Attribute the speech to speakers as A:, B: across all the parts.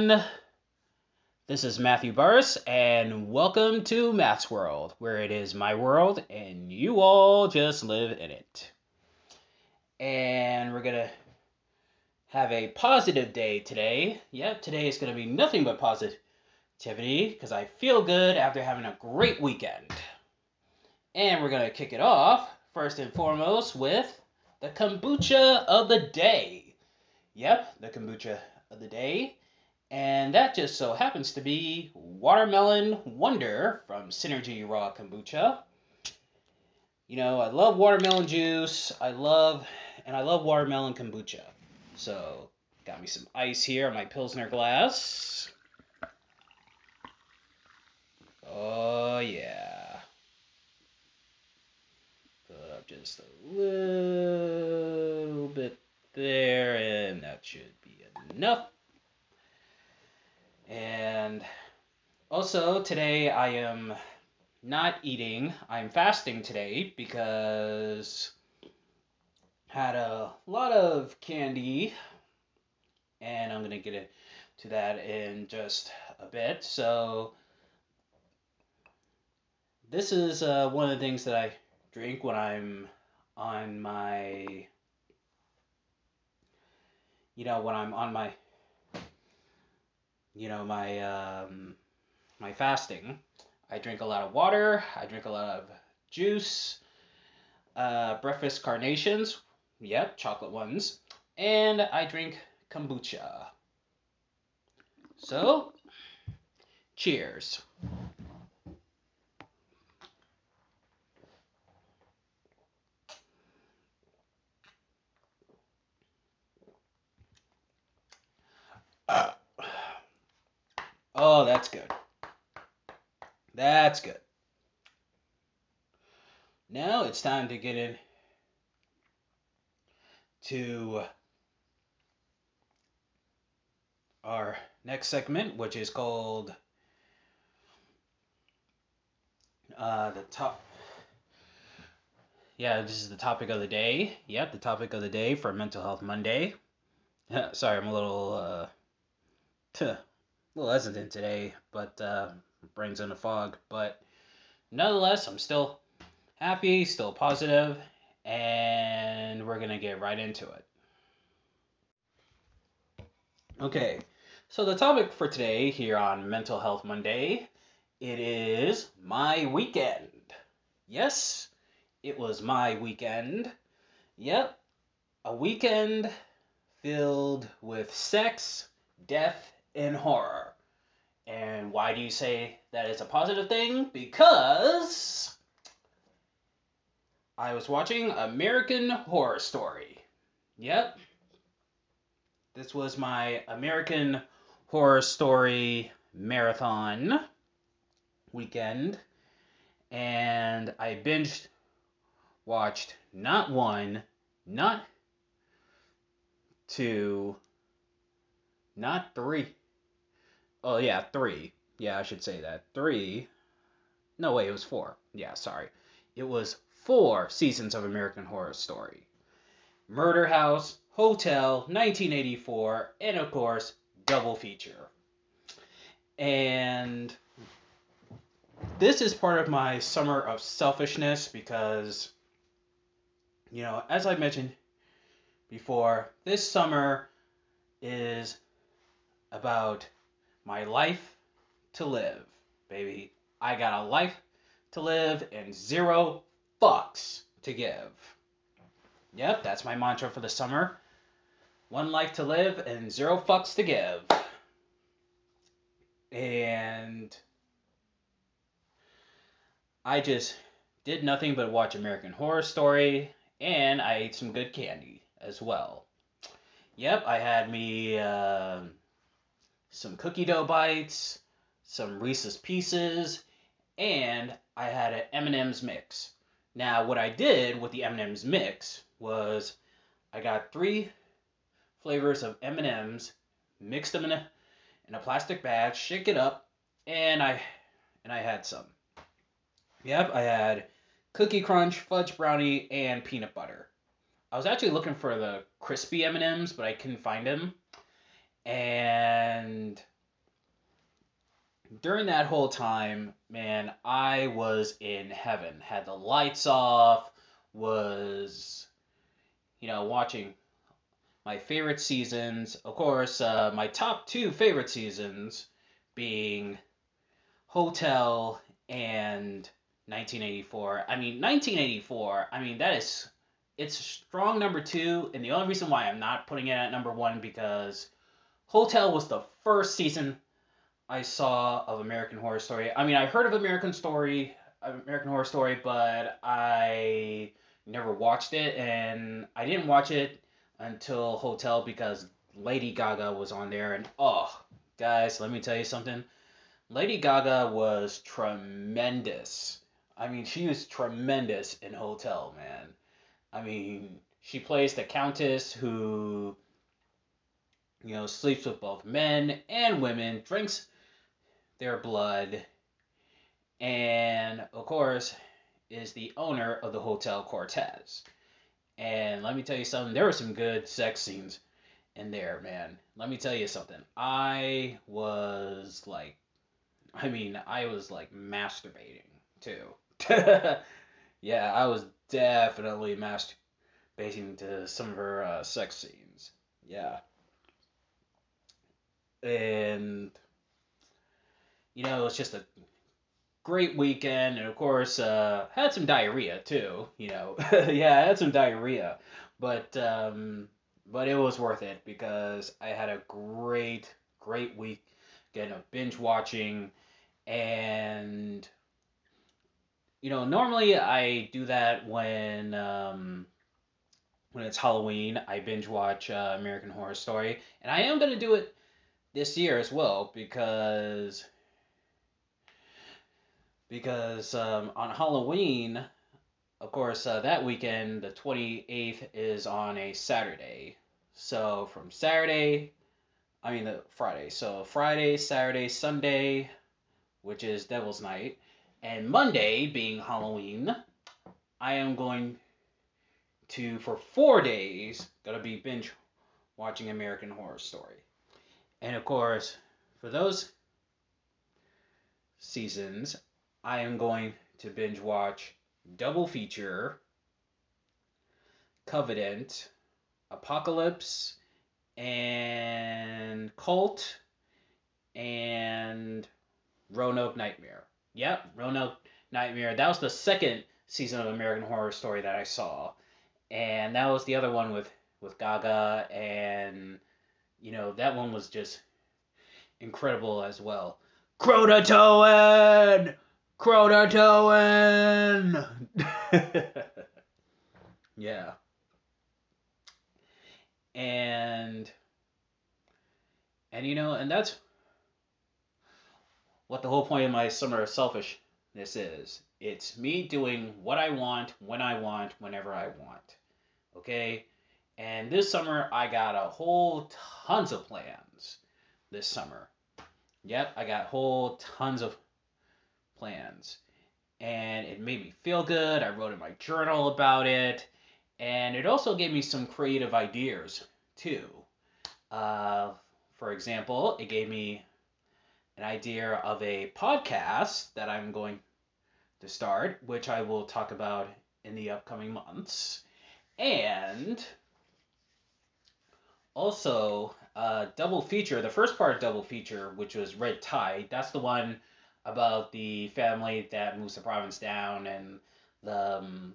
A: Everyone. This is Matthew Burris, and welcome to Matt's World, where it is my world and you all just live in it. And we're gonna have a positive day today. Yep, today is gonna be nothing but positivity because I feel good after having a great weekend. And we're gonna kick it off first and foremost with the kombucha of the day. Yep, the kombucha of the day. And that just so happens to be Watermelon Wonder from Synergy Raw Kombucha. You know, I love watermelon juice. I love, and I love watermelon kombucha. So, got me some ice here on my Pilsner glass. Oh, yeah. Put up just a little bit there, and that should be enough. And also, today I am not eating. I'm fasting today because had a lot of candy and I'm going to get to that in just a bit. So this is uh, one of the things that I drink when I'm on my you know, when I'm on my, you know, my um, my fasting, I drink a lot of water. I drink a lot of juice, uh, breakfast carnations, yep, chocolate ones, and I drink kombucha. So, cheers. Oh, that's good. That's good. Now it's time to get in to our next segment, which is called uh, the top. Yeah, this is the topic of the day. Yep, the topic of the day for Mental Health Monday. Sorry, I'm a little uh, a little hesitant today, but uh, brain's in a fog. But nonetheless, I'm still happy, still positive, and we're gonna get right into it. Okay, so the topic for today here on Mental Health Monday, it is my weekend. Yes, it was my weekend. Yep, a weekend filled with sex, death, and horror. And why do you say that it's a positive thing? Because I was watching American Horror Story. Yep. This was my American Horror Story marathon weekend. And I binged watched not one, not two, not three. Oh, yeah, three. Yeah, I should say that. Three. No, wait, it was four. Yeah, sorry. It was four seasons of American Horror Story Murder House, Hotel, 1984, and of course, double feature. And this is part of my summer of selfishness because, you know, as I mentioned before, this summer is about my life to live, baby. I got a life to live and zero fucks to give. Yep, that's my mantra for the summer. One life to live and zero fucks to give. And I just did nothing but watch American Horror Story and I ate some good candy as well. Yep, I had me uh, some cookie dough bites, some Reese's Pieces, and I had an M&M's mix. Now, what I did with the M&M's mix was I got three flavors of M&M's, mixed them in a in a plastic bag, shake it up, and I and I had some. Yep, I had cookie crunch, fudge brownie, and peanut butter. I was actually looking for the crispy M and M's, but I couldn't find them. And during that whole time, man, I was in heaven. Had the lights off, was, you know, watching my favorite seasons. Of course, uh, my top two favorite seasons being Hotel and 1984. I mean, 1984, I mean, that is, it's strong number two. And the only reason why I'm not putting it at number one because Hotel was the first season I saw of American Horror Story. I mean, I heard of American Story, American Horror Story, but I never watched it, and I didn't watch it until Hotel because Lady Gaga was on there, and oh, guys, let me tell you something. Lady Gaga was tremendous. I mean, she was tremendous in Hotel, man. I mean, she plays the Countess who, you know, sleeps with both men and women, drinks their blood, and of course is the owner of the Hotel Cortez. And let me tell you something, there were some good sex scenes in there, man. Let me tell you something. I was like, I mean, I was like masturbating too. yeah, I was definitely masturbating to some of her uh, sex scenes. Yeah. And you know, it's just a great weekend, and of course, uh, had some diarrhea too. You know, yeah, I had some diarrhea, but um, but it was worth it because I had a great, great week, getting a binge watching, and you know, normally I do that when um, when it's Halloween. I binge watch uh, American Horror Story, and I am gonna do it this year as well because because um, on Halloween, of course, uh, that weekend, the 28th, is on a Saturday. So from Saturday, I mean, the Friday. So Friday, Saturday, Sunday, which is Devil's Night, and Monday being Halloween, I am going to, for four days, gonna be binge watching American Horror Story. And of course, for those seasons, I am going to binge watch double feature Covenant, Apocalypse, and Cult, and Roanoke Nightmare. Yep, Roanoke Nightmare. That was the second season of American Horror Story that I saw, and that was the other one with with Gaga, and you know that one was just incredible as well. Croatoan! Croatoan! yeah. And and you know, and that's what the whole point of my summer of selfishness is. It's me doing what I want, when I want, whenever I want. Okay? And this summer I got a whole tons of plans this summer. Yep, I got whole tons of plans. And it made me feel good. I wrote in my journal about it. And it also gave me some creative ideas, too. Uh, for example, it gave me an idea of a podcast that I'm going to start, which I will talk about in the upcoming months. And also, uh, double feature, the first part of double feature, which was Red Tide, that's the one about the family that moves the Provincetown and the um,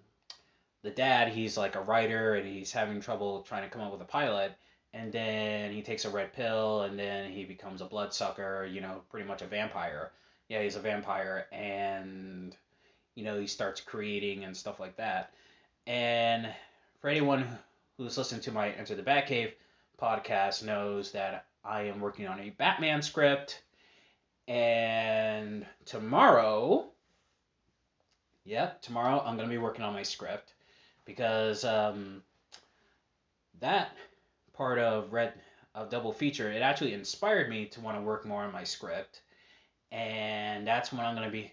A: the dad he's like a writer and he's having trouble trying to come up with a pilot. And then he takes a red pill and then he becomes a bloodsucker you know pretty much a vampire. Yeah he's a vampire and you know he starts creating and stuff like that. And for anyone who's listened to my enter the batcave podcast knows that i am working on a batman script and tomorrow, yeah, tomorrow I'm going to be working on my script because um, that part of Red of Double Feature, it actually inspired me to want to work more on my script. And that's when I'm going to be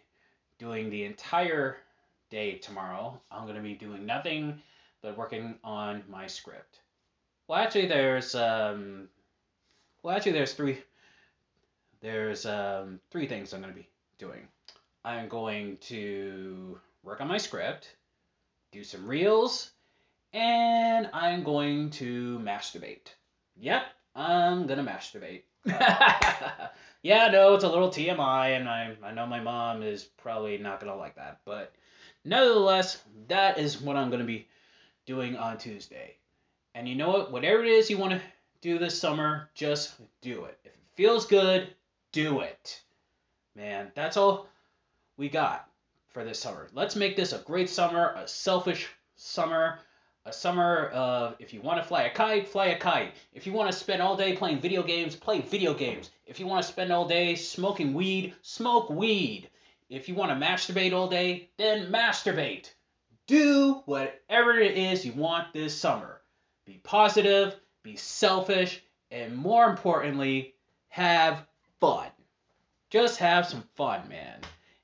A: doing the entire day tomorrow. I'm going to be doing nothing but working on my script. Well, actually, there's um, well, actually, there's three. There's um, three things I'm going to be doing. I'm going to work on my script, do some reels, and I'm going to masturbate. Yep, I'm gonna masturbate. yeah, no, it's a little TMI, and I I know my mom is probably not gonna like that, but nevertheless, that is what I'm gonna be doing on Tuesday. And you know what? Whatever it is you want to do this summer, just do it. If it feels good, do it. Man, that's all we got for this summer. Let's make this a great summer, a selfish summer, a summer of if you want to fly a kite, fly a kite. If you want to spend all day playing video games, play video games. If you want to spend all day smoking weed, smoke weed. If you want to masturbate all day, then masturbate. Do whatever it is you want this summer. Be positive, be selfish, and more importantly, have fun. Just have some fun, man.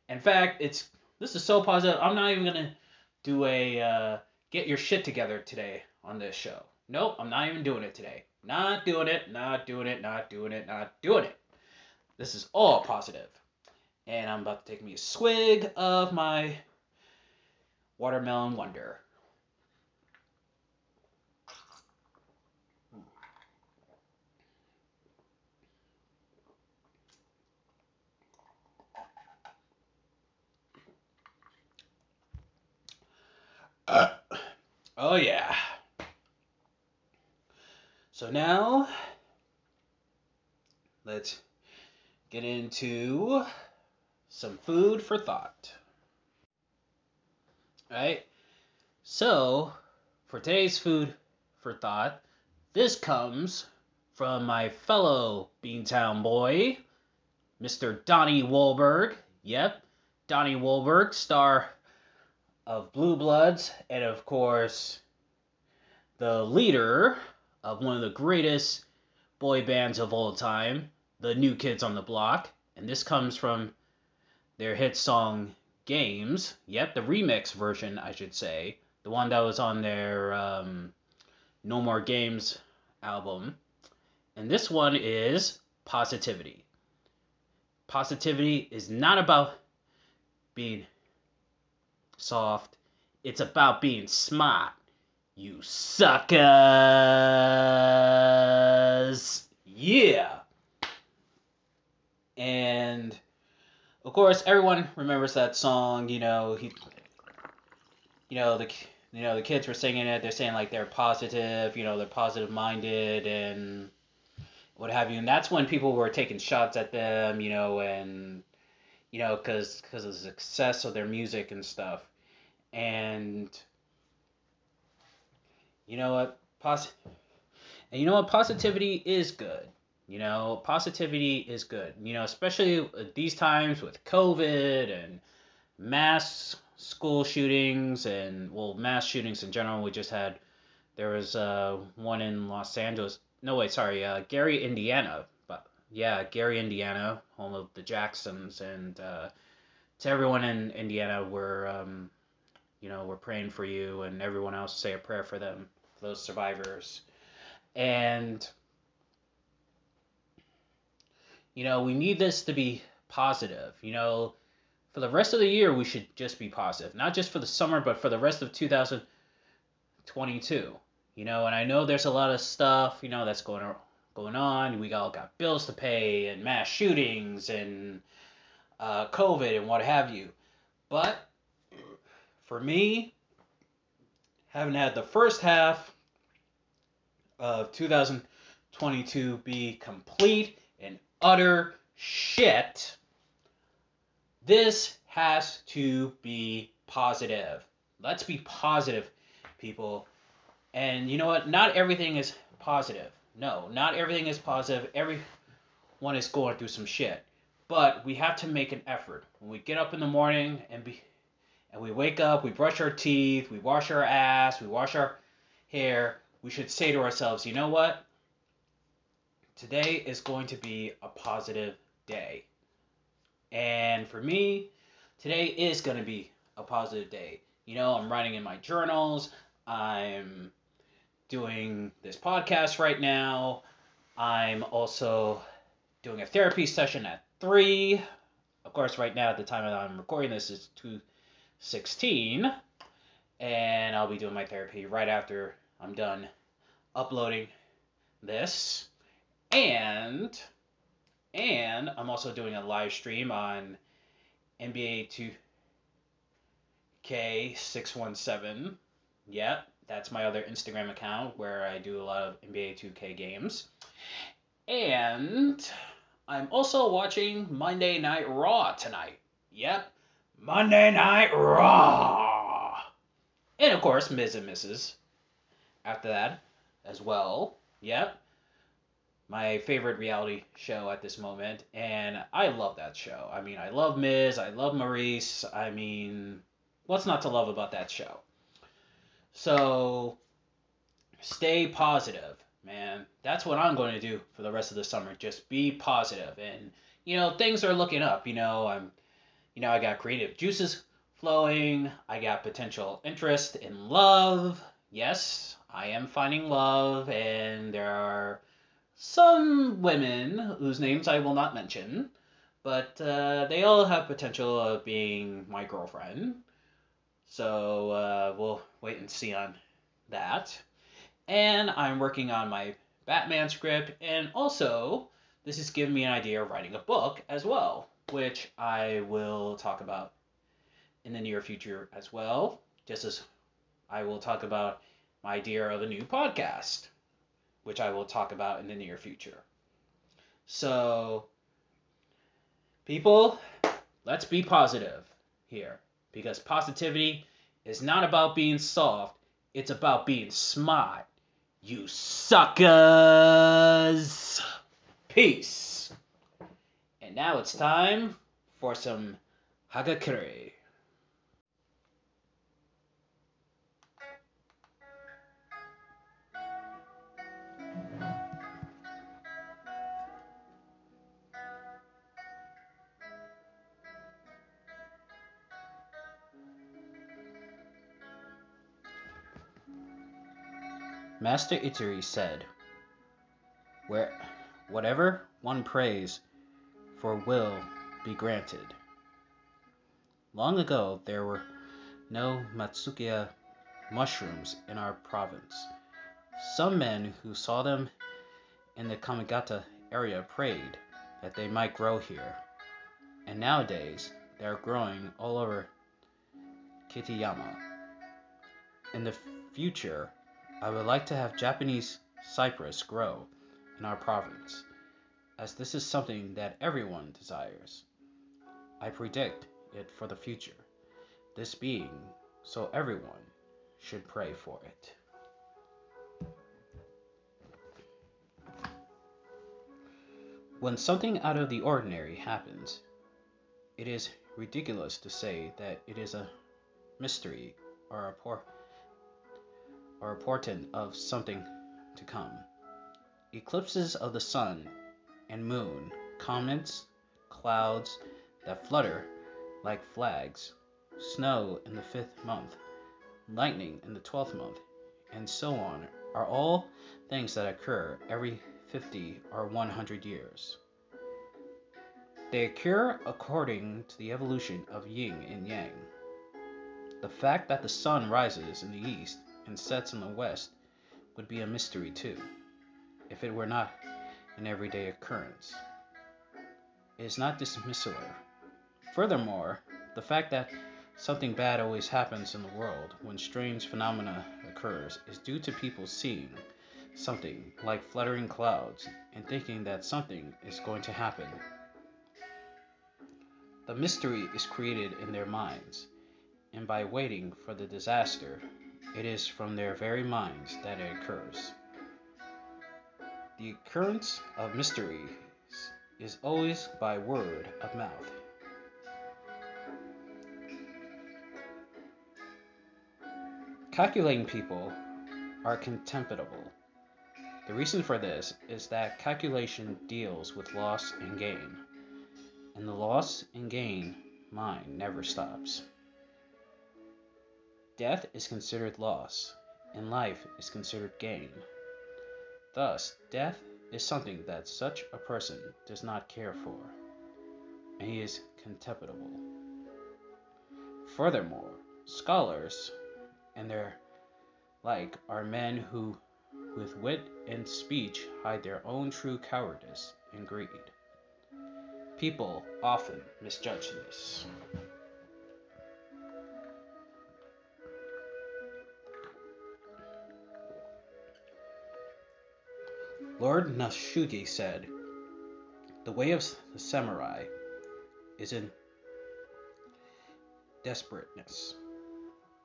A: In fact, it's this is so positive. I'm not even gonna do a uh, get your shit together today on this show. Nope, I'm not even doing it today. Not doing it. Not doing it. Not doing it. Not doing it. This is all positive. And I'm about to take me a swig of my watermelon wonder. Uh, oh yeah. So now let's get into some food for thought. All right. So, for today's food for thought, this comes from my fellow Beantown boy, Mr. Donnie Wahlberg. Yep, Donnie Wahlberg, star of Blue Bloods, and of course, the leader of one of the greatest boy bands of all time, the New Kids on the Block. And this comes from their hit song Games. Yep, the remix version, I should say. The one that was on their um, No More Games album. And this one is Positivity. Positivity is not about being soft. It's about being smart. You suckers! Yeah! And of course, everyone remembers that song. You know, he, you know the, you know the kids were singing it. They're saying like they're positive. You know, they're positive minded and what have you. And that's when people were taking shots at them. You know, and you know, because because of the success of their music and stuff. And you know what, pos- and you know what, positivity is good. You know, positivity is good. You know, especially these times with COVID and mass school shootings and well, mass shootings in general. We just had there was uh, one in Los Angeles. No, wait, sorry, uh, Gary, Indiana But yeah, Gary, Indiana, home of the Jacksons, and uh, to everyone in Indiana, we're um, you know we're praying for you, and everyone else say a prayer for them, for those survivors, and you know we need this to be positive. You know, for the rest of the year, we should just be positive, not just for the summer, but for the rest of 2022. You know, and I know there's a lot of stuff you know that's going on going on. We all got bills to pay and mass shootings and uh, COVID and what have you. But for me, having had the first half of 2022 be complete and utter shit, this has to be positive. Let's be positive, people. And you know what? Not everything is positive. No, not everything is positive. Everyone is going through some shit. But we have to make an effort. When we get up in the morning and be and we wake up, we brush our teeth, we wash our ass, we wash our hair, we should say to ourselves, you know what? Today is going to be a positive day. And for me, today is going to be a positive day. You know, I'm writing in my journals, I'm doing this podcast right now. I'm also doing a therapy session at 3. Of course, right now, at the time that I'm recording this, is 216. And I'll be doing my therapy right after I'm done uploading this. And and I'm also doing a live stream on NBA 2K617. Yeah, that's my other Instagram account where I do a lot of NBA 2K games. And I'm also watching Monday Night Raw tonight. Yep, Monday Night Raw. And of course, Miz and Mrs. After that as well. Yep. My favorite reality show at this moment. And I love that show. I mean, I love Miz. I love Maryse. I mean, what's not to love about that show? So stay positive, man. That's what I'm going to do for the rest of the summer. Just be positive. And, you know, things are looking up. You know, I'm, you know, I got creative juices flowing. I got potential interest in love. Yes, I am finding love. And there are some women whose names I will not mention. But uh, they all have potential of being my girlfriend. So uh, we'll wait and see on that. And I'm working on my Batman script, and also this has given me an idea of writing a book as well, which I will talk about in the near future as well, just as I will talk about my idea of a new podcast, which I will talk about in the near future. So, people, let's be positive here because positivity is not about being soft, it's about being smart. You suckers! Peace! Now it's time for some Hagakure. Master Ittei said, Where, Whatever one prays for will be granted. Long ago, there were no matsutake mushrooms in our province. Some men who saw them in the Kamigata area prayed that they might grow here. And nowadays, they are growing all over Kitayama. In the future, I would like to have Japanese cypress grow in our province, as this is something that everyone desires. I predict it for the future, this being so everyone should pray for it. When something out of the ordinary happens, it is ridiculous to say that it is a mystery or a poor or a portent of something to come. Eclipses of the sun and moon, comets, clouds that flutter like flags, snow in the fifth month, lightning in the twelfth month, and so on are all things that occur every 50 or 100 years. They occur according to the evolution of yin and yang. The fact that the sun rises in the east and sets in the west would be a mystery too, if it were not an everyday occurrence. It is not dismissal. Furthermore, the fact that something bad always happens in the world when strange phenomena occurs is due to people seeing something like fluttering clouds and thinking that something is going to happen. The mystery is created in their minds, and by waiting for the disaster, it is from their very minds that it occurs. The occurrence of mysteries is always by word of mouth. Calculating people are contemptible. The reason for this is that calculation deals with loss and gain, and the loss and gain mind never stops. Death is considered loss, and life is considered gain. Thus, death is something that such a person does not care for, and he is contemptible. Furthermore, scholars and their like are men who, with wit and speech, hide their own true cowardice and greed. People often misjudge this. Lord Naoshige said, The way of the samurai is in desperateness.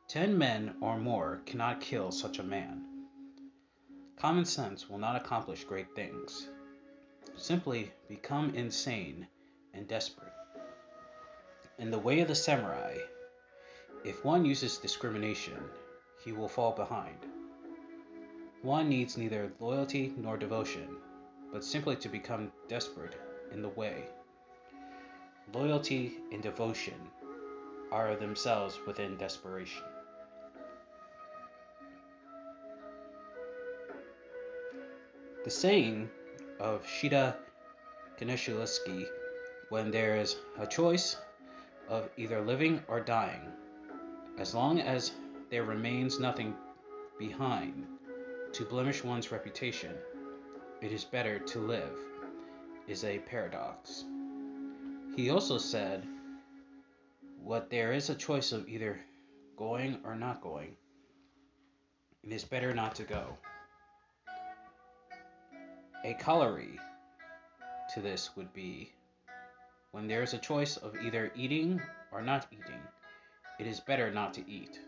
A: Ten men or more cannot kill such a man. Common sense will not accomplish great things. Simply become insane and desperate. In the way of the samurai, if one uses discrimination, he will fall behind. One needs neither loyalty nor devotion, but simply to become desperate in the way. Loyalty and devotion are themselves within desperation. The saying of Shida Kichinosuke when there is a choice of either living or dying, as long as there remains nothing behind to blemish one's reputation, it is better to live, is a paradox. He also said, What there is a choice of either going or not going, it is better not to go. A corollary to this would be when there is a choice of either eating or not eating, it is better not to eat.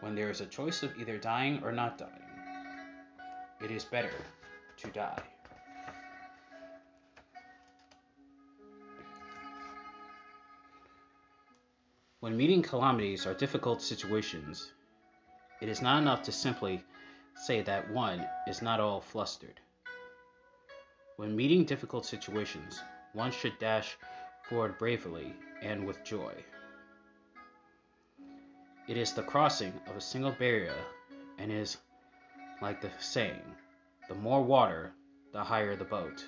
A: When there is a choice of either dying or not dying, it is better to die. When meeting calamities or difficult situations, it is not enough to simply say that one is not all flustered. When meeting difficult situations, one should dash forward bravely and with joy. It is the crossing of a single barrier and is like the saying, the more water, the higher the boat.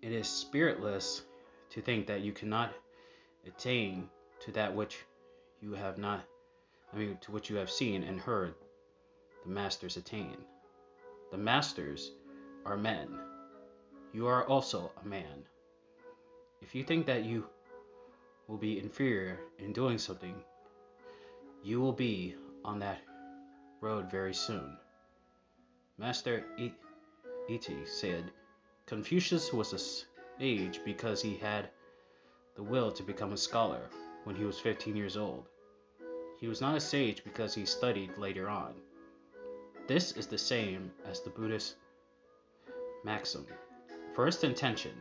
A: It is spiritless to think that you cannot attain to that which you have not, I mean, to which you have seen and heard the masters attain. The masters are men. You are also a man. If you think that you will be inferior in doing something, you will be on that road very soon. Master Ittei said Confucius was a sage because he had the will to become a scholar when he was 15 years old. He was not a sage because he studied later on. This is the same as the Buddhist maxim first intention,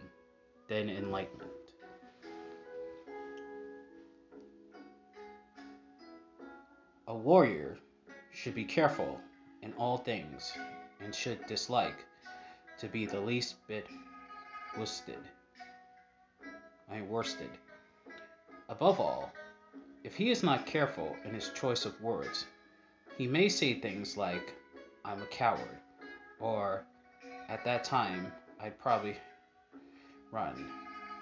A: then enlightenment. A warrior should be careful in all things and should dislike to be the least bit worsted. I mean, worsted. Above all, if he is not careful in his choice of words, he may say things like, I'm a coward, or at that time I'd probably run,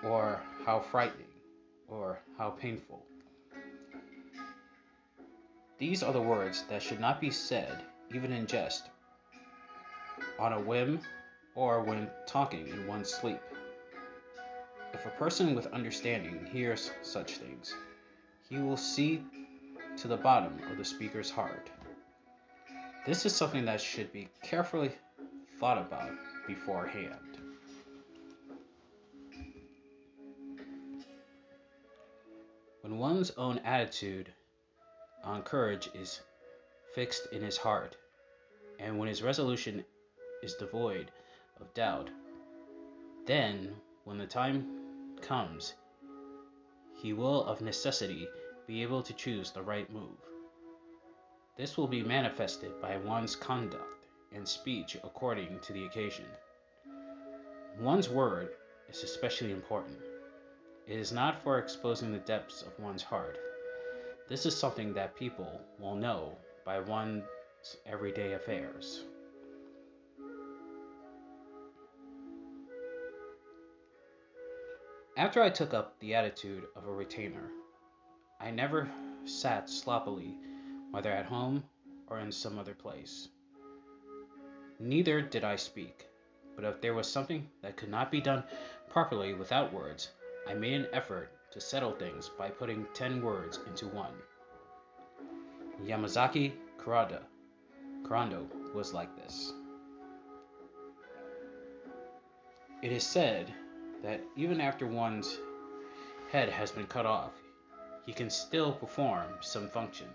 A: or how frightening, or how painful. These are the words that should not be said, even in jest, on a whim, or when talking in one's sleep. If a person with understanding hears such things, he will see to the bottom of the speaker's heart. This is something that should be carefully thought about beforehand. When one's own attitude on courage is fixed in his heart, and when his resolution is devoid of doubt, then, when the time comes, he will of necessity be able to choose the right move. This will be manifested by one's conduct and speech according to the occasion. One's word is especially important. It is not for exposing the depths of one's heart This is something that people will know by one's everyday affairs. After I took up the attitude of a retainer, I never sat sloppily, whether at home or in some other place. Neither did I speak, but if there was something that could not be done properly without words, I made an effort to settle things by putting ten words into one. Yamazaki Kurada, Kurando was like this. It is said that even after one's head has been cut off, he can still perform some function.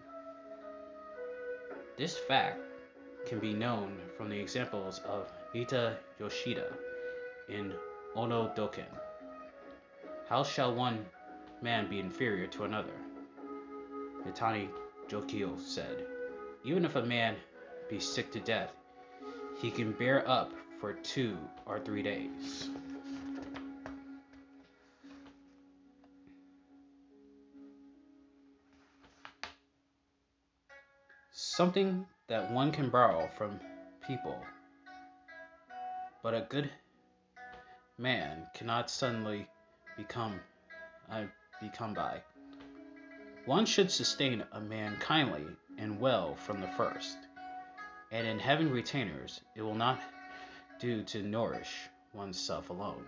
A: This fact can be known from the examples of Nitta Yoshisada in Ono Doken. How shall one man be inferior to another? Mitani Jokyu said, Even if a man be sick to death, he can bear up for two or three days. Something that one can borrow from people. But a good man cannot suddenly become become by. One should sustain a man kindly and well from the first, and in having retainers, it will not do to nourish oneself alone.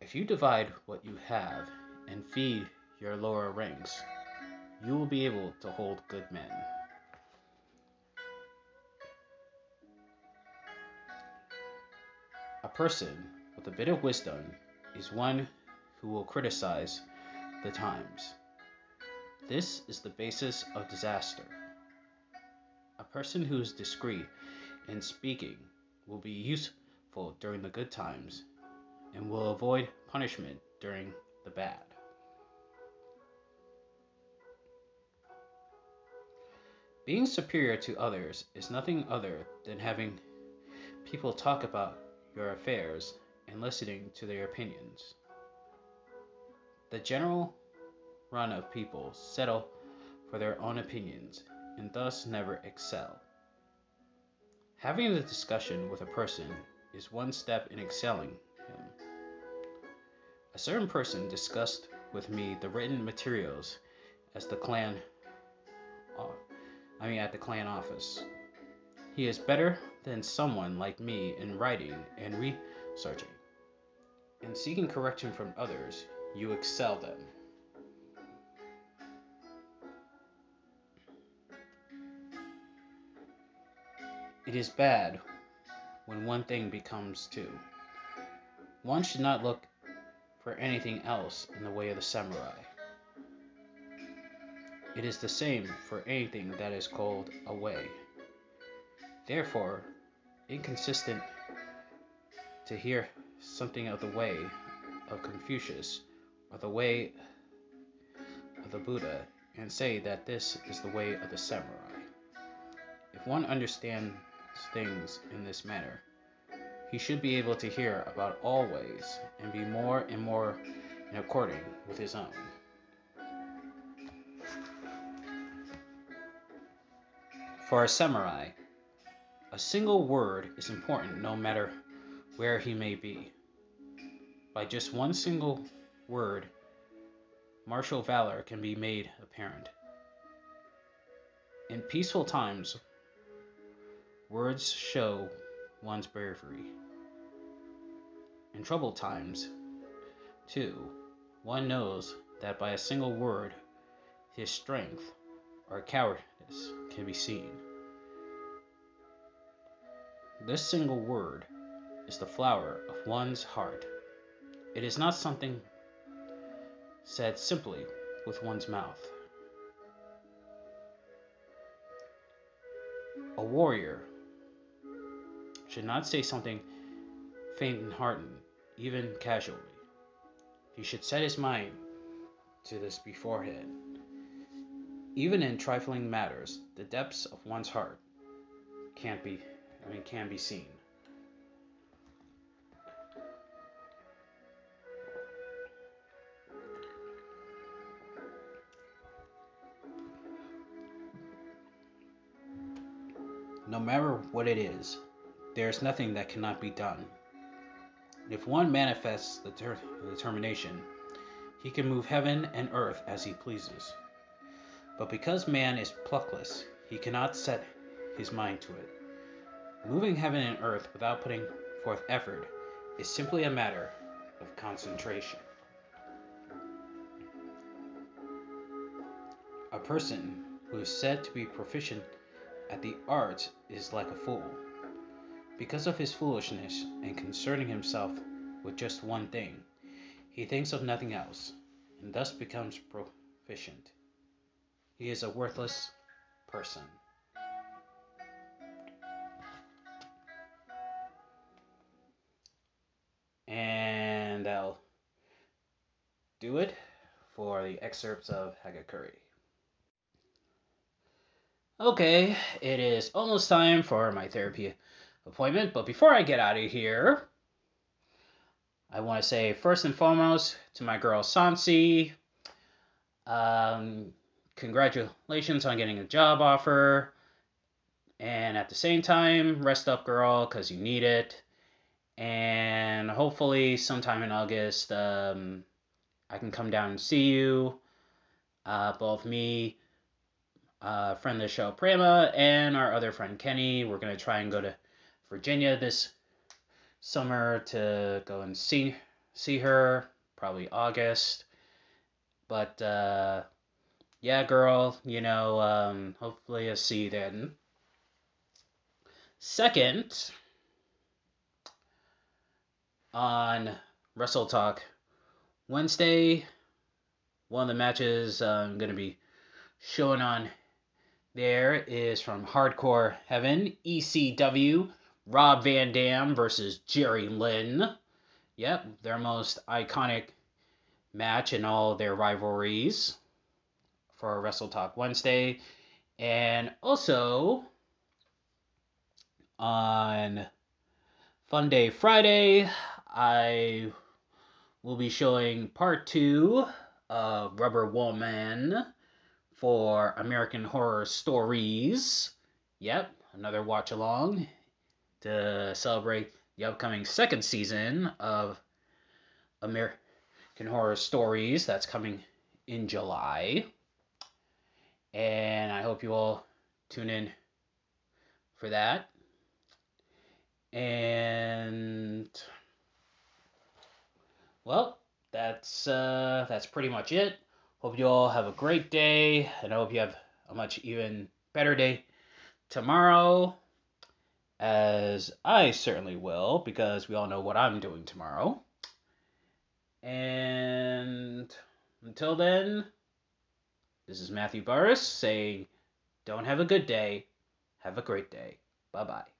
A: If you divide what you have and feed your lower ranks, you will be able to hold good men. A person with a bit of wisdom is one who will criticize the times. This is the basis of disaster. A person who is discreet in speaking will be useful during the good times and will avoid punishment during the bad. Being superior to others is nothing other than having people talk about your affairs and listening to their opinions. The general run of people settle for their own opinions and thus never excel. Having a discussion with a person is one step in excelling him. A certain person discussed with me the written materials as the clan I mean at the clan office. He is better than someone like me in writing and researching. In seeking correction from others, you excel them. It is bad when one thing becomes two. One should not look for anything else in the way of the samurai. It is the same for anything that is called a way. Therefore, inconsistent to hear something of the way of Confucius or the way of the Buddha and say that this is the way of the samurai. If one understands things in this manner, he should be able to hear about all ways and be more and more in according with his own. For a samurai, a single word is important no matter where he may be. By just one single word, martial valor can be made apparent. In peaceful times, words show one's bravery. In troubled times, too, one knows that by a single word, his strength or cowardice can be seen. This single word is the flower of one's heart. It is not something said simply with one's mouth. A warrior should not say something faint hearted, even casually. He should set his mind to this beforehand. Even in trifling matters, the depths of one's heart can't be, I mean, can be seen. No matter what it is, there is nothing that cannot be done. If one manifests the ter- determination, he can move heaven and earth as he pleases. But because man is pluckless, he cannot set his mind to it. Moving heaven and earth without putting forth effort is simply a matter of concentration. A person who is said to be proficient at the art is like a fool. Because of his foolishness and concerning himself with just one thing, he thinks of nothing else, and thus becomes proficient. He is a worthless person. And I'll do it for the excerpts of Hagakure. Okay, it is almost time for my therapy appointment, but before I get out of here, I want to say first and foremost to my girl Sansi, um, congratulations on getting a job offer. And at the same time, rest up, girl, because you need it. And hopefully, sometime in August, um, I can come down and see you. Uh, both me uh, friend of the show, Prema, and our other friend Kenny. We're gonna try and go to Virginia this summer to go and see see her, probably August. But uh, yeah, girl, you know, um, hopefully I see you then. Second, on Wrestle Talk Wednesday, one of the matches I'm gonna be showing on there is from Hardcore Heaven, ECW, Rob Van Dam versus Jerry Lynn. Yep, their most iconic match in all their rivalries for Wrestle Talk Wednesday. And also on Fun Day Friday, I will be showing part two of Rubber Woman for American Horror Stories. Yep, another watch along to celebrate the upcoming second season of American Horror Stories that's coming in July. And I hope you all tune in for that. And well, that's uh, that's pretty much it. Hope you all have a great day, and I hope you have a much even better day tomorrow, as I certainly will, because we all know what I'm doing tomorrow. And until then, this is Matthew Burris saying, Don't have a good day, have a great day. Bye bye.